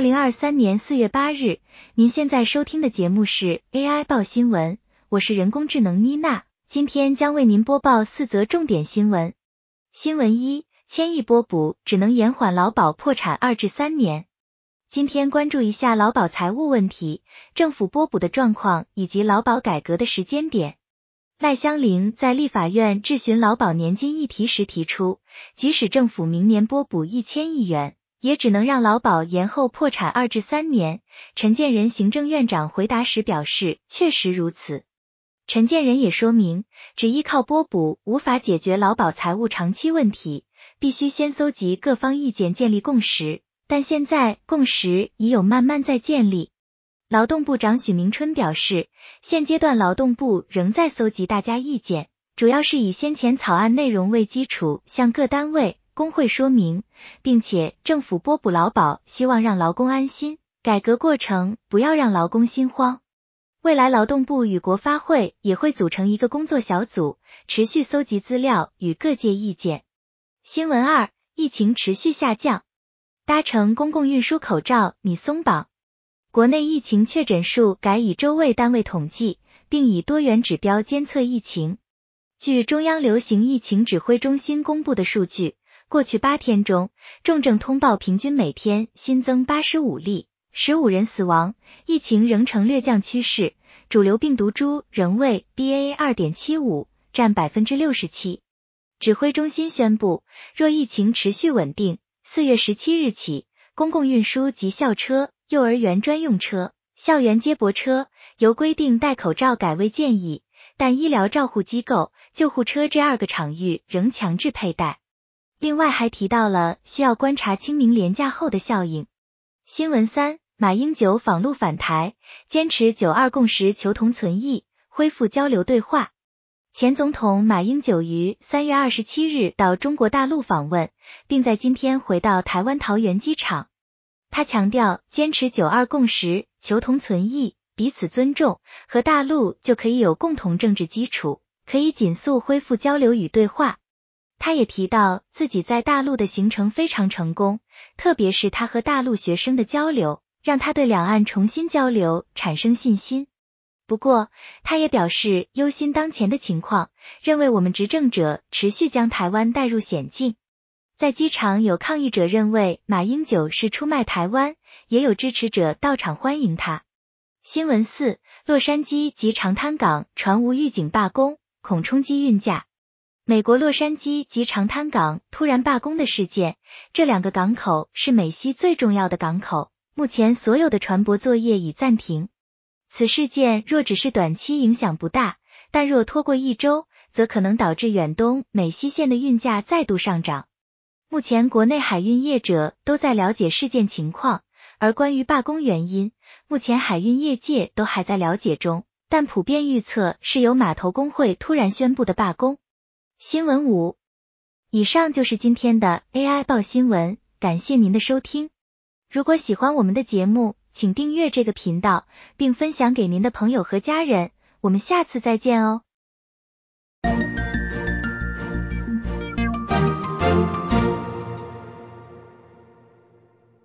二零二三年四月八日，您现在收听的节目是 AI 报新闻，我是人工智能妮娜，今天将为您播报四则重点新闻。新闻一：千亿拨补只能延缓劳保破产二至三年。今天关注一下劳保财务问题、政府拨补的状况以及劳保改革的时间点。赖香伶在立法院质询劳保年金议题时提出，即使政府明年拨补一千亿元。也只能让劳保延后破产二至三年。陈建仁行政院长回答时表示，确实如此。陈建仁也说明，只依靠拨补无法解决劳保财务长期问题，必须先搜集各方意见，建立共识。但现在共识已有慢慢在建立。劳动部长许明春表示，现阶段劳动部仍在搜集大家意见，主要是以先前草案内容为基础，向各单位。工会说明，并且政府拨补劳保，希望让劳工安心，改革过程不要让劳工心慌。未来劳动部与国发会也会组成一个工作小组，持续搜集资料与各界意见。新闻二，疫情持续下降，搭乘公共运输口罩你松绑。国内疫情确诊数改以周为单位统计，并以多元指标监测疫情。据中央流行疫情指挥中心公布的数据。过去八天中，重症通报平均每天新增八十五例，十五人死亡，疫情仍呈略降趋势，主流病毒株仍为 BA 二点七五，占百分之六十七。指挥中心宣布，若疫情持续稳定，四月十七日起，公共运输及校车、幼儿园专用车、校园接驳车由规定戴口罩改为建议，但医疗照护机构、救护车这二个场域仍强制佩戴。另外还提到了需要观察清明廉假后的效应。新闻三，马英九访陆返台，坚持九二共识，求同存异，恢复交流对话。前总统马英九于三月二十七日到中国大陆访问，并在今天回到台湾桃园机场。他强调，坚持九二共识，求同存异，彼此尊重，和大陆就可以有共同政治基础，可以紧速恢复交流与对话。他也提到自己在大陆的行程非常成功，特别是他和大陆学生的交流，让他对两岸重新交流产生信心。不过，他也表示忧心当前的情况，认为我们执政者持续将台湾带入险境。在机场有抗议者认为马英九是出卖台湾，也有支持者到场欢迎他。新闻四：洛杉矶及长滩港船无预警罢工，恐冲击运价。美国洛杉矶及长滩港突然罢工的事件，这两个港口是美西最重要的港口，目前所有的船舶作业已暂停。此事件若只是短期影响不大，但若拖过一周，则可能导致远东美西线的运价再度上涨。目前国内海运业者都在了解事件情况，而关于罢工原因，目前海运业界都还在了解中，但普遍预测是由码头工会突然宣布的罢工。新闻五，以上就是今天的 AI 报新闻，感谢您的收听。如果喜欢我们的节目，请订阅这个频道，并分享给您的朋友和家人。我们下次再见哦。